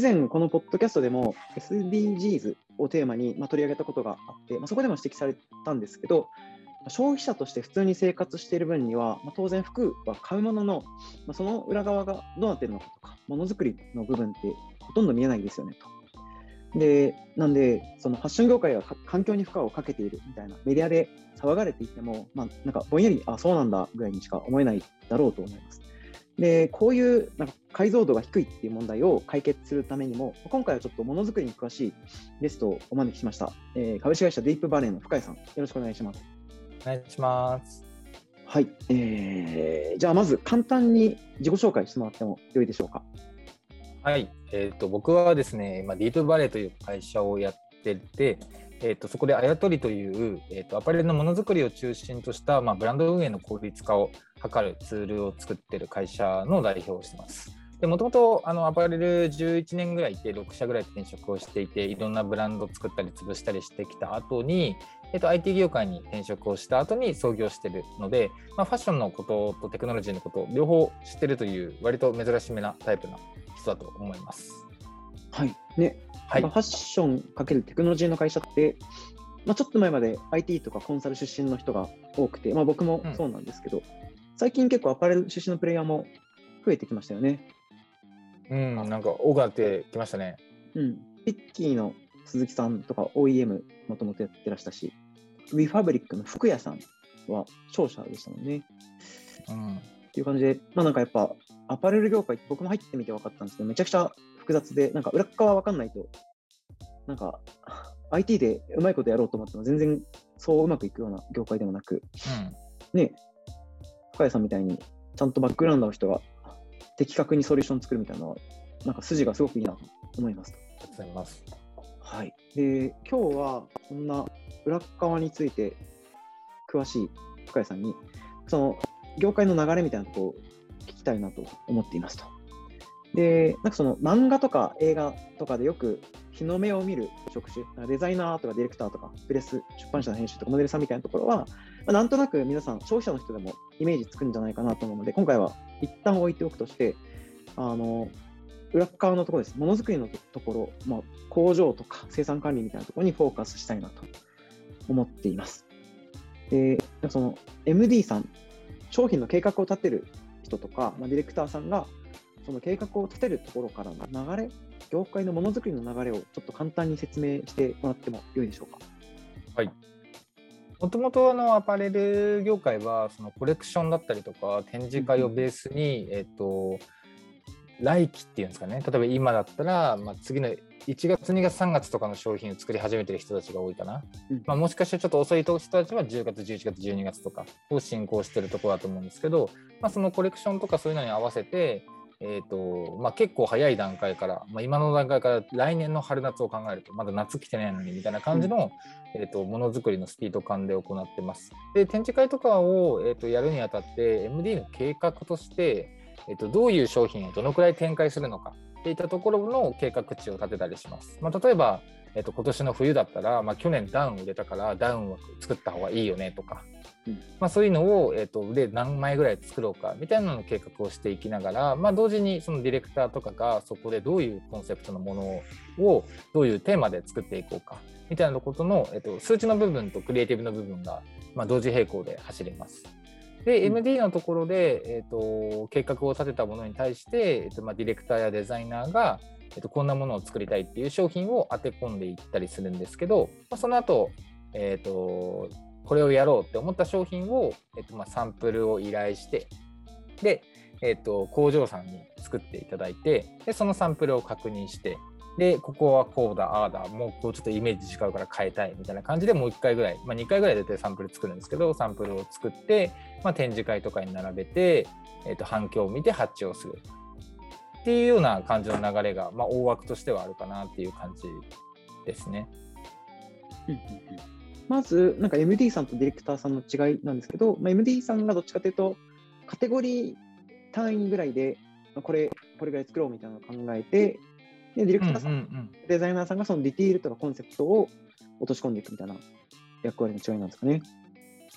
以前このポッドキャストでも SDGs をテーマにまあ取り上げたことがあって、まあ、そこでも指摘されたんですけど、消費者として普通に生活している分には、まあ、当然服は買うものの、まあ、その裏側がどうなっているのかとか、ものづくりの部分ってほとんど見えないんですよねと。で、なんで、そのファッション業界が環境に負荷をかけているみたいなメディアで騒がれていても、まあ、なんかぼんやり、あ、そうなんだぐらいにしか思えないだろうと思います。で、こういうなんか解像度が低いっていう問題を解決するためにも、今回はちょっとものづくりに詳しいゲストをお招きしました。えー、株式会社ディープバレーの深井さん、よろしくお願いします。お願いします。はい、えー、じゃあまず簡単に自己紹介してもらってもよいでしょうか。はい、えーと、僕はですね、まあ、ディープバレーという会社をやってて、えーと、そこであやとりという、えーと、アパレルのものづくりを中心とした、まあ、ブランド運営の効率化を図るツールを作っている会社の代表をしてます。もともとアパレル11年ぐらいいて6社ぐらい転職をしていていろんなブランド作ったり潰したりしてきた後に、えっと、IT 業界に転職をした後に創業しているので、まあ、ファッションのこととテクノロジーのこと両方知ってるという割と珍しめなタイプな人だと思います。はい。ね、はい、ファッションかけるテクノロジーの会社って、まあ、ちょっと前まで IT とかコンサル出身の人が多くて、まあ、僕もそうなんですけど、うん、最近結構アパレル出身のプレイヤーも増えてきましたよね。うん、なんか多くなってきましたね。うん。ピッキーの鈴木さんとか OEM もともとやってらしたし、ウィファブリックの福谷さんは商社でしたもんね。うん。っていう感じで、まあなんかやっぱアパレル業界って僕も入ってみて分かったんですけど、めちゃくちゃ複雑で、なんか裏側分かんないと、なんか IT でうまいことやろうと思っても全然そううまくいくような業界でもなく、うん、ね、深谷さんみたいにちゃんとバックグラウンドの人が的確にソリューション作るみたいなのは、なんか筋がすごくいいなと思います。ありがとうございます。はい。で、今日はそんな裏側について詳しい深谷さんに、その業界の流れみたいなところを聞きたいなと思っていますと。で、なんかその漫画とか映画とかでよく日の目を見る職種、デザイナーとかディレクターとか、プレス、出版社の編集とかモデルさんみたいなところは、まあ、なんとなく皆さん、消費者の人でもイメージつくんじゃないかなと思うので、今回は一旦置いておくとして、あの裏側のところです。ものづくりのところ、まあ、工場とか生産管理みたいなところにフォーカスしたいなと思っています。で、その MD さん、商品の計画を立てる人とか、まあ、ディレクターさんが、その計画を立てるところからの流れ、業界のものづくりの流れをちょっと簡単に説明してもらってもよいでしょうか？はい。もともとのアパレル業界はそのコレクションだったりとか展示会をベースに、えっと来期っていうんですかね例えば今だったら、まあ、次の1月2月3月とかの商品を作り始めてる人たちが多いかな、うんまあ、もしかしたらちょっと遅い人たちは10月11月12月とかを進行してるところだと思うんですけど、まあ、そのコレクションとかそういうのに合わせてえーとまあ、結構早い段階から、まあ、今の段階から来年の春夏を考えるとまだ夏来てないのにみたいな感じの、うん、えーとものづくりのスピード感で行ってます。で展示会とかを、えーとやるにあたって MD の計画として、えーとどういう商品をどのくらい展開するのかっていったところの計画値を立てたりします。まあ、例えば、えー、と今年の冬だったら、まあ、去年ダウン売れたからダウン枠作った方がいいよねとか、うんまあ、そういうのを、えー、とで何枚ぐらい作ろうかみたいなのの計画をしていきながら、まあ、同時にそのディレクターとかがそこでどういうコンセプトのものをどういうテーマで作っていこうかみたいなことの、えー、と数値の部分とクリエイティブの部分が、まあ、同時並行で走ります。で、MD のところで、えー、と計画を立てたものに対して、えーとまあ、ディレクターやデザイナーが、えー、とこんなものを作りたいっていう商品を当て込んでいったりするんですけど、まあ、その後、えー、とこれをやろうって思った商品を、えーとまあ、サンプルを依頼してで、えー、と工場さんに作っていただいてでそのサンプルを確認してでここはこうだああだもうこうちょっとイメージ違うから変えたいみたいな感じでもう1回ぐらい、まあ、2回ぐらいでサンプル作るんですけどサンプルを作って、まあ、展示会とかに並べて、えー、と反響を見て発注をするっていうような感じの流れが、まあ、大枠としてはあるかなっていう感じですね。うんうんうんまず、なんか MD さんとディレクターさんの違いなんですけど、まあ、MD さんがどっちかというと、カテゴリー単位ぐらいで、まあこれ、これぐらい作ろうみたいなのを考えて、でディレクターさん、うんうんうんデザイナーさんがそのディティールとかコンセプトを落とし込んでいくみたいな役割の違いなんですかね。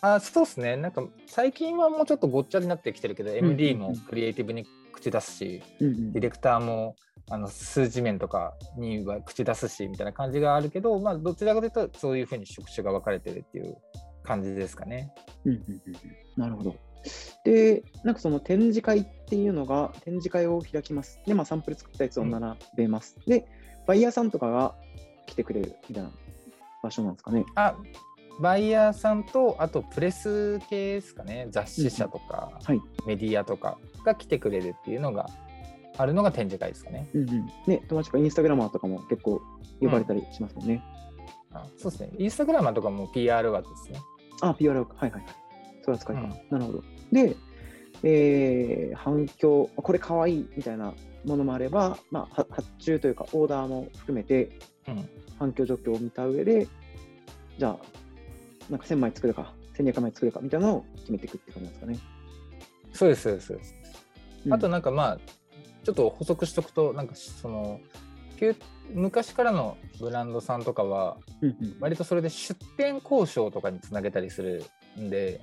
あそうですね。なんか最近はもうちょっとごっちゃになってきてるけど、んうん MD もクリエイティブに口出すし、うんうんディレクターもあの数字面とかには口出すしみたいな感じがあるけど、まあ、どちらかというとそういうふうに職種が分かれてるっていう感じですかね。うんうんうんうんなるほど。で、なんかその展示会っていうのが、展示会を開きます。で、まあ、サンプル作ったやつを並べます。で、バイヤーさんとかが来てくれるみたいな場所なんですかね。あバイヤーさんとあとプレス系ですかね雑誌社とか、はい。メディアとかが来てくれるっていうのがあるのが展示会ですかね。うんうん。ね、友達とかインスタグラマーとかも結構呼ばれたりしますもんね。あそうですね。インスタグラマーとかも PR 枠ですね。あ、PR、はいはいはい。それは使いか。うんなるほど。で、えー反響、これかわいいみたいなものもあれば、まあ、は発注というか、オーダーも含めて、うん反響状況を見た上で、じゃあ、なんか1000枚作るか、1200枚作るかみたいなのを決めていくって感じなんですかね。そうです、そうですあとなんかまあちょっと補足しとくとなんかその昔からのブランドさんとかは割とそれで出店交渉とかにつなげたりするんで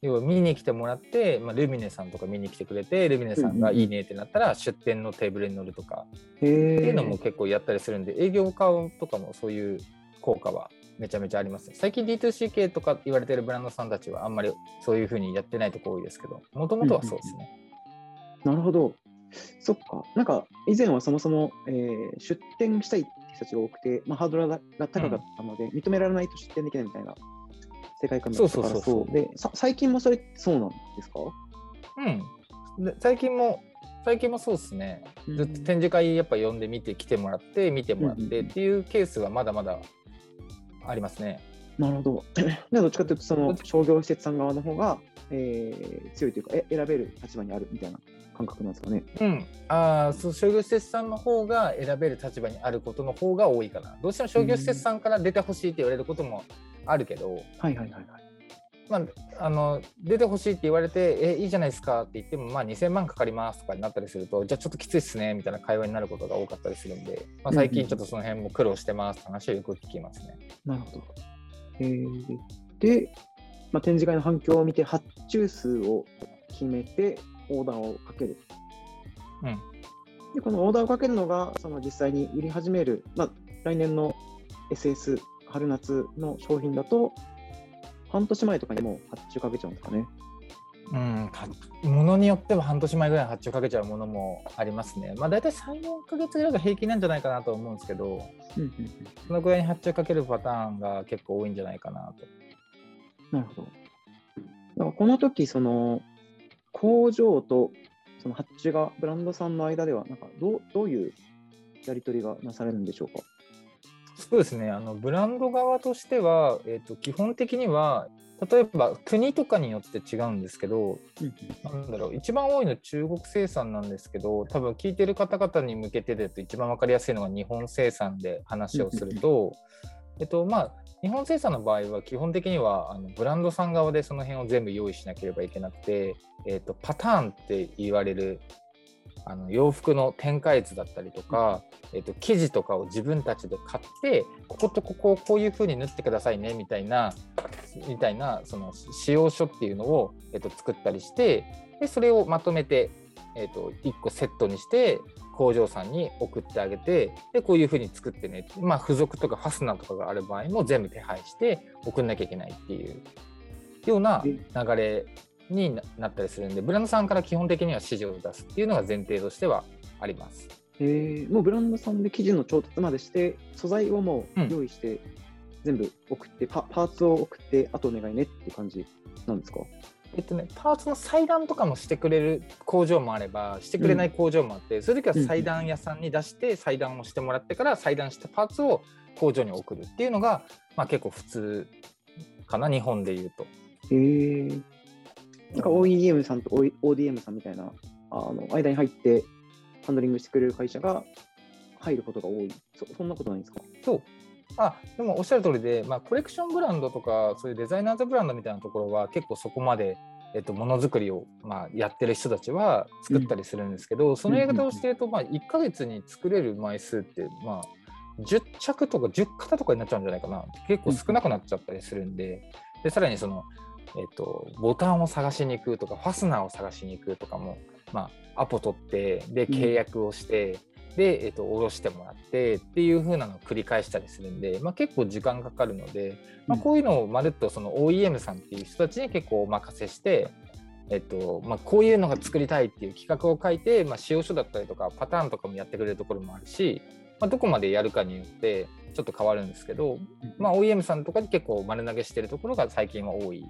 要は見に来てもらって、まあ、ルミネさんとか見に来てくれてルミネさんがいいねってなったら出店のテーブルに乗るとかっていうのも結構やったりするんで営業家とかもそういう効果はめちゃめちゃありますね最近 D2C 系とか言われてるブランドさんたちはあんまりそういうふうにやってないとこ多いですけどもともとはそうですね。なるほど。そっか。なんか、以前はそもそも、えー出店したいって人たちが多くて、まあ、ハードルが高かったので、認められないと出店できないみたいな世界観だったからそうそうでさ最近もそれそうなんですか？うん、で最近も最近もそうですね、ずっと展示会やっぱ呼んでみて来てもらって見てもらっうんうんうん。てっていうケースはまだまだありますね。なるほど。でどっちかというと、その商業施設さん側の方が、えー強いというか、え選べる立場にあるみたいな感覚なんですかね。うん、ああそう商業施設さんの方が選べる立場にあることの方が多いかな。どうしても商業施設さんから出てほしいって言われることもあるけど、はいはいはいはい。まあ、あの出てほしいって言われて、えいいじゃないですかって言っても、まあ、2000万かかりますとかになったりすると、じゃあちょっときついっすねみたいな会話になることが多かったりするんで、まあ、最近ちょっとその辺も苦労してますって話をよく聞きますね。なるほど。えーで、まあ、展示会の反響を見て、発注数を決めて、オーダーをかける。うんで、このオーダーをかけるのが、その実際に売り始める、まあ、来年の SS 春夏の商品だと、半年前とかにもう発注かけちゃうんですかね。うん、ものによっては半年前ぐらい発注かけちゃうものもありますね。まあ大体3、4ヶ月ぐらいが平均なんじゃないかなと思うんですけど、そのぐらいに発注かけるパターンが結構多いんじゃないかなと。なるほど。この時その工場とその発注がブランドさんの間ではなんかどうどういうやり取りがなされるんでしょうか？そうですね。あのブランド側としては、えー、と基本的には例えば国とかによって違うんですけどなんだろう一番多いの中国生産なんですけど多分聞いてる方々に向けてでと一番分かりやすいのが日本生産で話をすると、えっとまあ日本生産の場合は基本的にはあのブランドさん側でその辺を全部用意しなければいけなくて、えっとパターンって言われるあの洋服の展開図だったりとか、えっと生地とかを自分たちで買ってこことここをこういう風に縫ってくださいねみたいなみたいなその使用書っていうのを、えっと作ったりしてでそれをまとめて、えっと1個セットにして工場さんに送ってあげてでこういう風に作ってね、まあ、付属とかファスナーとかがある場合も全部手配して送んなきゃいけないっていうような流れにななったりするんでブランドさんから基本的には指示を出すっていうのが前提としてはあります。えーもうブランドさんで生地の調達までして素材をもう用意して、全部送ってパパーツを送ってあとお願いねっていう感じなんですか？えっとね、パーツの裁断とかもしてくれる工場もあればしてくれない工場もあって、そういう時は裁断屋さんに出して裁断をしてもらってから裁断したパーツを工場に送るっていうのが、まあ、結構普通かな日本でいうと。えー、なんか OEM さんと ODM さんみたいなあの間に入ってハンドリングしてくれる会社が入ることが多い。そそんなことないんですか？そう。あでもおっしゃる通りで、まあ、コレクションブランドとかそういうデザイナーズブランドみたいなところは結構そこまで、えっと、ものづくりを、まあ、やってる人たちは作ったりするんですけど、そのやり方をしてると、まあ、1ヶ月に作れる枚数って、まあ、10着とか10型とかになっちゃうんじゃないかな。結構少なくなっちゃったりするんで。でさらにその、えっと、ボタンを探しに行くとかファスナーを探しに行くとかも、まあ、アポ取ってで契約をして、で、えー、と下ろしてもらってっていう風なのを繰り返したりするんで、まあ、結構時間かかるので、まあ、こういうのをまるっとその OEM さんっていう人たちに結構お任せして、えっとまあ、こういうのが作りたいっていう企画を書いて、まあ、使用書だったりとかパターンとかもやってくれるところもあるし、まあ、どこまでやるかによってちょっと変わるんですけど、まあ、OEM さんとかに結構丸投げしてるところが最近は多い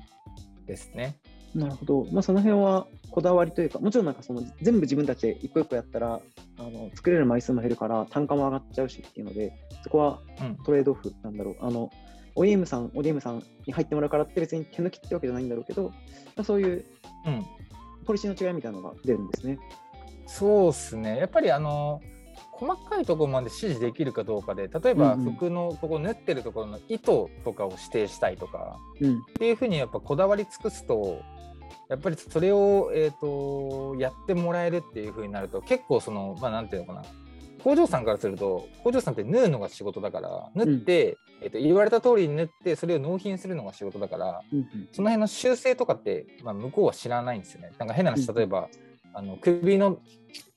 ですね。なるほど、まあ、その辺はこだわりというか、もちろんなんかその全部自分たちで一個一個やったら、あの作れる枚数も減るから単価も上がっちゃうしっていうので、そこはトレードオフなんだろう。うん、あの OEM さん、ODM さんに入ってもらうからって別に手抜きってわけじゃないんだろうけど、まあ、そういうポリシーの違いみたいなのが出るんですね。そうですね。やっぱりあの細かいところまで指示できるかどうかで例えば服のここ縫ってるところの糸とかを指定したいとか、うん、っていうふうにやっぱこだわり尽くすとやっぱりそれを、えーと、やってもらえるっていうふうになると結構そのまあなんていうのかな。工場さんからすると工場さんって縫うのが仕事だから縫って、うん、えーと、言われた通りに縫ってそれを納品するのが仕事だから、うんその辺の修正とかって、まあ、向こうは知らないんですよね。なんか変な話例えば、あの首の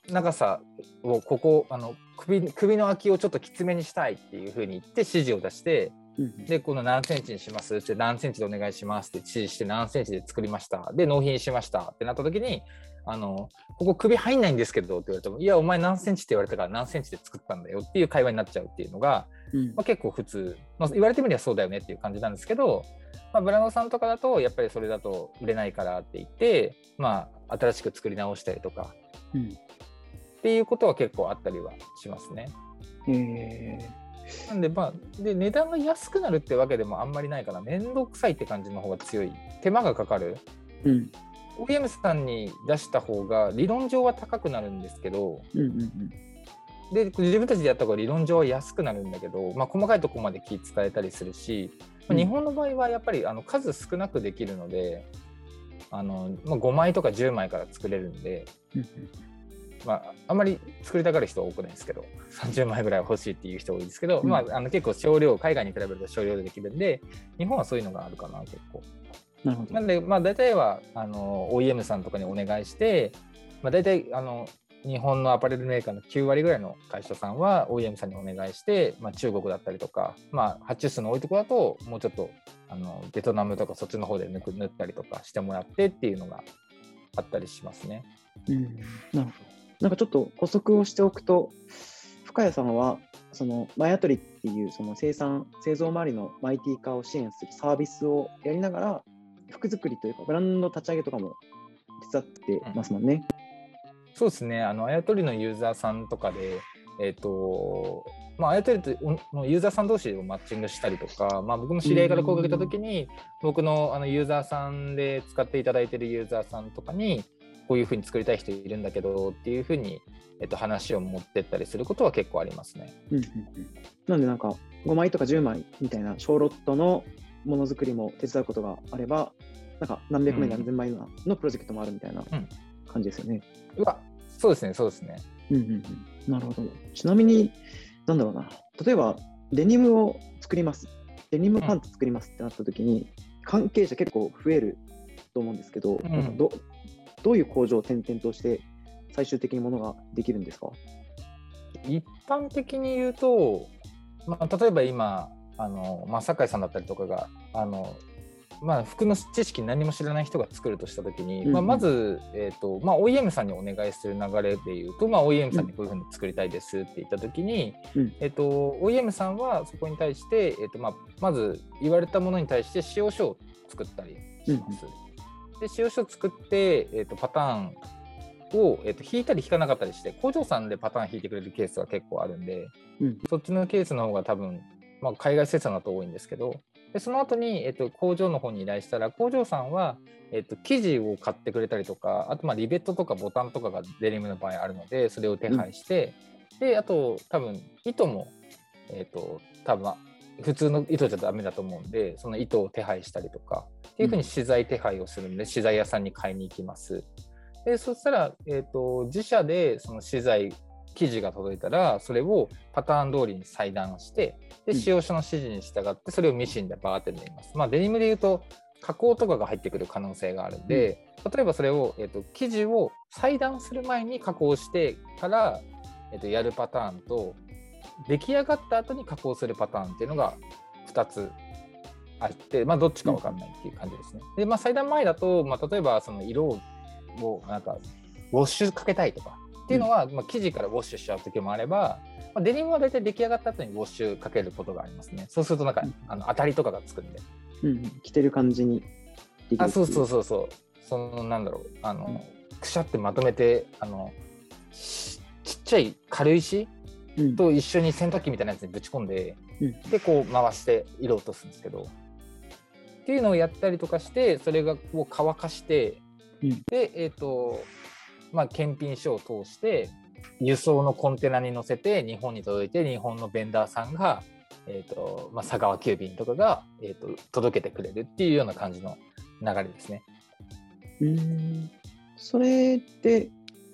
長さをここあの首首の空きをちょっときつめにしたいっていうふうに言って指示を出してで、この何センチにします？って何センチでお願いしますって指示して何センチで作りました。で、納品しましたってなった時に、あの、ここ首入んないんですけどって言われても、いや、お前何センチって言われたから何センチで作ったんだよっていう会話になっちゃうっていうのが、うん、まあ、結構普通、まあ、言われてみればそうだよねっていう感じなんですけど、まあ、ブランドさんとかだと、やっぱりそれだと売れないからって言って、まあ、新しく作り直したりとか、うん、っていうことは結構あったりはしますね。なんで、まあ、で値段が安くなるってわけでもあんまりないから、面倒くさいって感じの方が強い。手間がかかる。うん。OEM さんに出した方が理論上は高くなるんですけど、うんうんうんで自分たちでやった方が理論上は安くなるんだけど、まあ、細かいところまで気使えたりするし、まあ、日本の場合はやっぱりあの数少なくできるのであの、まあ、5枚とか10枚から作れるんで、まあ、あんまり作りたがる人は多くないですけど、30枚ぐらい欲しいっていう人多いですけど、うん、まあ、あの結構少量、海外に比べると少量でできるんで、日本はそういうのがあるかな、結構。なるほど。なんで、まあ、大体はあの OEM さんとかにお願いして、まあ、大体あの日本のアパレルメーカーの9割ぐらいの会社さんは OEM さんにお願いして、まあ、中国だったりとか、まあ、発注数の多いところだと、もうちょっとあのベトナムとかそっちの方で縫ったりとかしてもらってっていうのがあったりしますね。うん、なるほど。なんかちょっと補足をしておくと、深谷さんは、そのマイアトリっていうその生産、製造周りのマイティ化を支援するサービスをやりながら、服作りというか、ブランドの立ち上げとかも手伝ってますもんね。うん、そうですね、あの、あやとりのユーザーさんとかで、えっ、ー、と、まあ、あやとりとのユーザーさん同士をマッチングしたりとか、まあ、僕も知り合いから声かけたときに、僕のあのユーザーさんで使っていただいているユーザーさんとかに、こういうふうに作りたい人いるんだけどっていうふうに、えっと、話を持ってったりすることは結構ありますね。うんうんうん、なんでなんか5枚とか10枚みたいな小ロットのものづくりも手伝うことがあればなんか何百枚何千枚のプロジェクトもあるみたいな感じですよね。うん、うわそうですねそうですね。うんうんうん、なるほど。ちなみになんだろうな例えばデニムを作りますデニムパンツ作りますってなった時に、うん、関係者結構増えると思うんですけど、うん、どどういう工場を転々として最終的にものができるんですか？一般的に言うと、まあ、例えば今あの、まあ、酒井さんだったりとかがあの、まあ、服の知識何も知らない人が作るとした時に、うんうん、まあ、まず、えーとまあ、OEM さんにお願いする流れでいうと、まあ、OEM さんにこういうふうに作りたいですって言った時に、うん、えーと、OEM さんはそこに対して、えーとまあ、まず言われたものに対して使用書を作ったりします。うんで使用書作って、えーと、パターンを、えーと、引いたり引かなかったりして工場さんでパターン引いてくれるケースは結構あるんで、うん、そっちのケースの方が多分、まあ、海外生産だと多いんですけどでその後に、えーと、工場の方に依頼したら工場さんは、えー、と生地を買ってくれたりとかあとまあリベットとかボタンとかがデニムの場合あるのでそれを手配して、うん、であと多分糸も、えー、と多分普通の糸じゃダメだと思うんでその糸を手配したりとかいうふうに資材手配をするんで、うん、資材屋さんに買いに行きます。でそしたら、えーと、自社でその資材生地が届いたらそれをパターン通りに裁断してで使用書の指示に従ってそれをミシンでバーって縫います。まあ、デニムで言うと加工とかが入ってくる可能性があるんで、例えばそれを、えーと、生地を裁断する前に加工してからえっと、やるパターンと出来上がった後に加工するパターンっていうのが2つあって、まあ、どっちか分かんないっていう感じですね。で、まあ、裁断前だと、まあ、例えばその色をなんかウォッシュかけたいとかっていうのは、まあ、生地からウォッシュしちゃう時もあれば、まあ、デニムは大体出来上がった後にウォッシュかけることがありますね。そうするとなんか、うんあの当たりとかがつくんで。うんうん、着てる感じにあそうそうう。そうそう。そのなんだろうあの、うんくしゃってまとめてあのしちっちゃい軽石うんと一緒に洗濯機みたいなやつにぶち込んで、うんでこう回して色を落とすんですけどっていうのをやったりとかしてそれがこう乾かして、うん。でえっ、とまあ検品書を通して輸送のコンテナに乗せて日本に届いて日本のベンダーさんが、えーとまあ、佐川急便とかが、えー、と届けてくれるっていうような感じの流れですね。うーん。それって、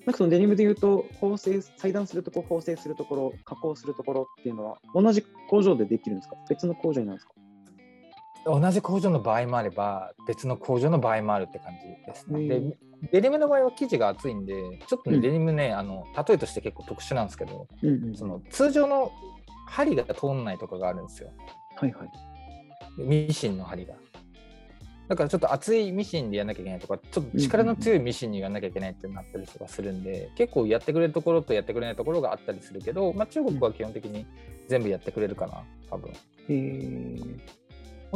なんかそのデニムで言うと、縫製、裁断するところ、縫製するところ、加工するところっていうのは、同じ工場でできるんですか？別の工場になるんですか？同じ工場の場合もあれば別の工場の場合もあるって感じですね。うんでデニムの場合は生地が厚いんでちょっとね、うんデニムねあの例えとして結構特殊なんですけどうんうん。その通常の針が通んないとかがあるんですよはいはい。ミシンの針が。だからちょっと厚いミシンでやんなきゃいけないとかちょっと力の強いミシンにやんなきゃいけないってなったりとかするんで結構やってくれるところとやってくれないところがあったりするけど、まあ、中国は基本的に全部やってくれるかな多分。へえ。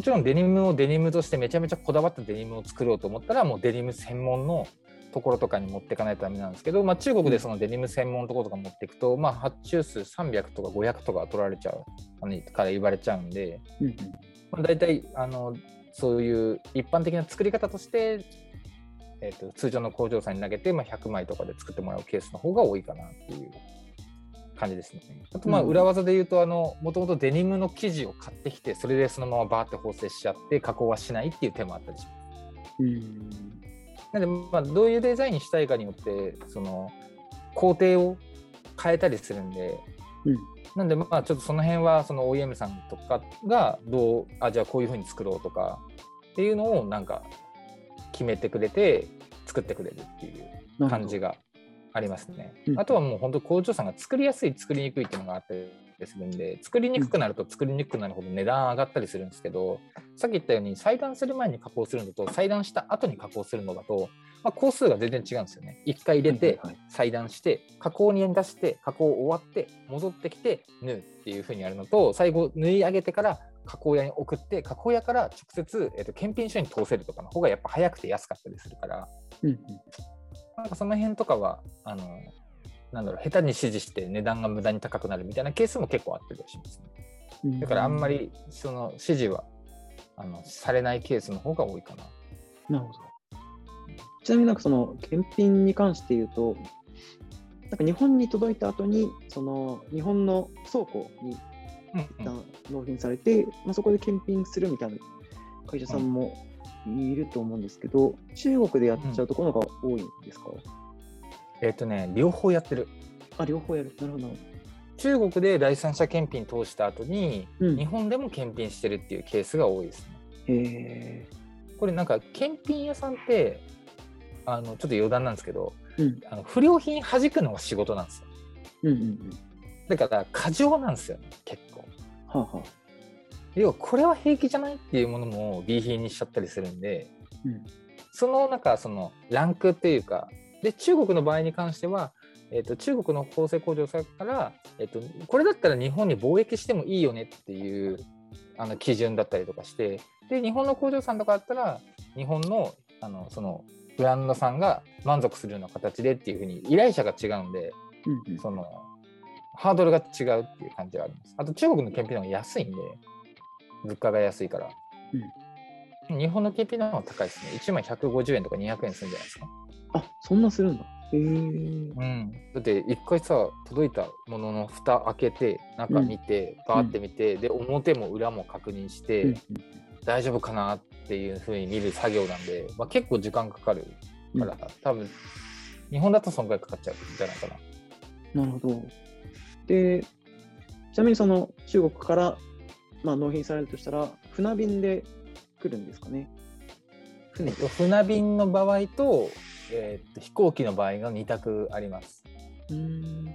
もちろんデニムをデニムとしてめちゃめちゃこだわったデニムを作ろうと思ったらもうデニム専門のところとかに持っていかないとダメなんですけど、まあ、中国でそのデニム専門のところとか持っていくと、まあ、発注数300とか500とか取られちゃうから言われちゃうんで。まあ、大体あのそういう一般的な作り方として、えー、と通常の工場さんに投げて、まあ、100枚とかで作ってもらうケースの方が多いかなっていう感じですね。あとまあうん裏技で言うともともとデニムの生地を買ってきてそれでそのままバーって縫製しちゃって加工はしないっていう手もあったりします。うん。なのでまあどういうデザインにしたいかによってその工程を変えたりするんで、うんなんでまあちょっとその辺はその OEM さんとかがどうあじゃあこういうふうに作ろうとかっていうのをなんか決めてくれて作ってくれるっていう感じが。がありますねう。んあとはもう本当工場さんが作りやすい作りにくいっていうのがあったりするんで作りにくくなると作りにくくなるほど値段上がったりするんですけどさっき言ったように裁断する前に加工するのと裁断した後に加工するのだと、まあ、工数が全然違うんですよね。1回入れて裁断して加工に出して加工終わって戻ってきて縫うっていう風にやるのと最後縫い上げてから加工屋に送って加工屋から直接、えっと検品書に通せるとかの方がやっぱ早くて安かったりするからうんなんかその辺とかはあのなんだろう下手に指示して値段が無駄に高くなるみたいなケースも結構あったりはしますね。うん。だからあんまりその指示はあのされないケースの方が多いかな。なるほど。ちなみになんかその検品に関して言うと、なんか日本に届いた後に、その日本の倉庫にうん一旦納品されて、まあ、そこで検品するみたいな会社さんもいると思うんですけど、中国でやっちゃうところが多いんですか、えっ、とね両方やってる。あ、両方やる。なるほど。中国で第三者検品通した後に、うん日本でも検品してるっていうケースが多いですね。へえ。これなんか検品屋さんってあのちょっと余談なんですけどうん。あの不良品弾くのが仕事なんですよ。うんうんうん。だから過剰なんですよね結構。はあはあ。要はこれは平気じゃないっていうものも B 品にしちゃったりするんでうん。そのなんかそのランクっていうかで中国の場合に関しては、えー、と中国の縫製工場さんから、えー、とこれだったら日本に貿易してもいいよねっていうあの基準だったりとかしてで日本の工場さんとかだったら日本のあのそのブランドさんが満足するような形でっていうふうに依頼者が違うんでうんうん。そのハードルが違うっていう感じがあります。あと中国の検品の方が安いんで物価が安いから。日本の検品の方が高いですね。1枚150円とか200円するんじゃないですか。あ、そんなするんだ。へえ。うん、だって一回さ届いたものの蓋開けて中見て、バーって見て、で表も裏も確認して、うん大丈夫かなっていうふうに見る作業なんで、まあ、結構時間かかるうんから、多分日本だとそんぐらいかかっちゃうんじゃないかな。なるほど。で、ちなみにその中国から、まあ、納品されるとしたら、船便で来るんですかね。船えっと、船便の場合と,、えーっと飛行機の場合が2択あります。うーん。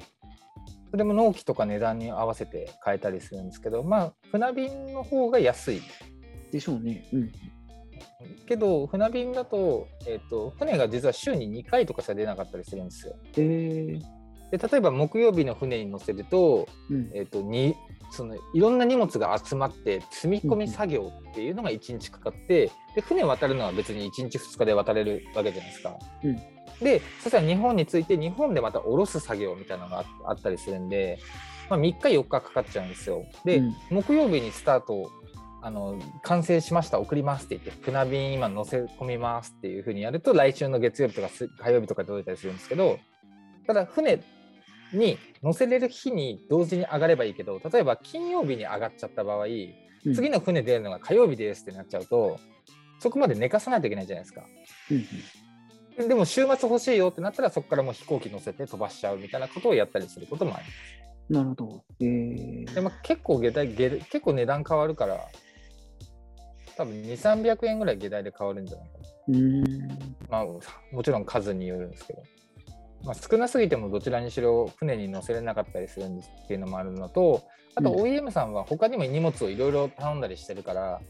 それも納期とか値段に合わせて変えたりするんですけど、まあ、船便の方が安い。でしょうね。うん。けど、船便だと、えっ、と、船が実は週に2回とかしか出なかったりするんですよ。えー、で、例えば木曜日の船に乗せると、うん。えっ、と、に、そのいろんな荷物が集まって積み込み作業っていうのが1日かかって、で船渡るのは別に1日2日で渡れるわけじゃないですか。うんでそしたら日本に着いて日本でまた降ろす作業みたいなのがああったりするんで、まあ、3日4日かかっちゃうんですよ。で、うん木曜日にスタートあの完成しました送りますって言って船便今乗せ込みますっていうふうにやると来週の月曜日とかす火曜日とか届いたりするんですけどただ船に乗せれる日に同時に上がればいいけど例えば金曜日に上がっちゃった場合うん次の船出るのが火曜日ですってなっちゃうとそこまで寝かさないといけないじゃないですか。うんうんででも週末欲しいよってなったらそこからもう飛行機乗せて飛ばしちゃうみたいなことをやったりすることもあります。なるほど。えー、でまあ、結構下代下結構値段変わるから多分2、300円ぐらい下代で変わるんじゃないかな。うーん。まあ、もちろん数によるんですけど、まあ、少なすぎてもどちらにしろ船に乗せれなかったりするんですっていうのもあるのと、あとうん OEM さんは他にも荷物をいろいろ頼んだりしてるから、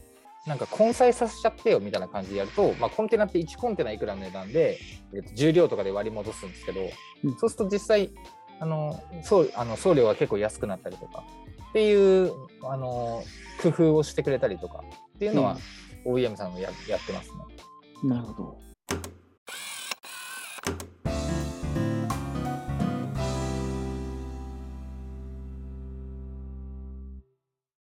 なんか混載させちゃってよみたいな感じでやると、まあ、コンテナって1コンテナいくらの値段で、えっと重量とかで割り戻すんですけど、うんそうすると実際あの送あの送料が結構安くなったりとかっていうあの工夫をしてくれたりとかっていうのは OEM さんがややってますね。なるほど。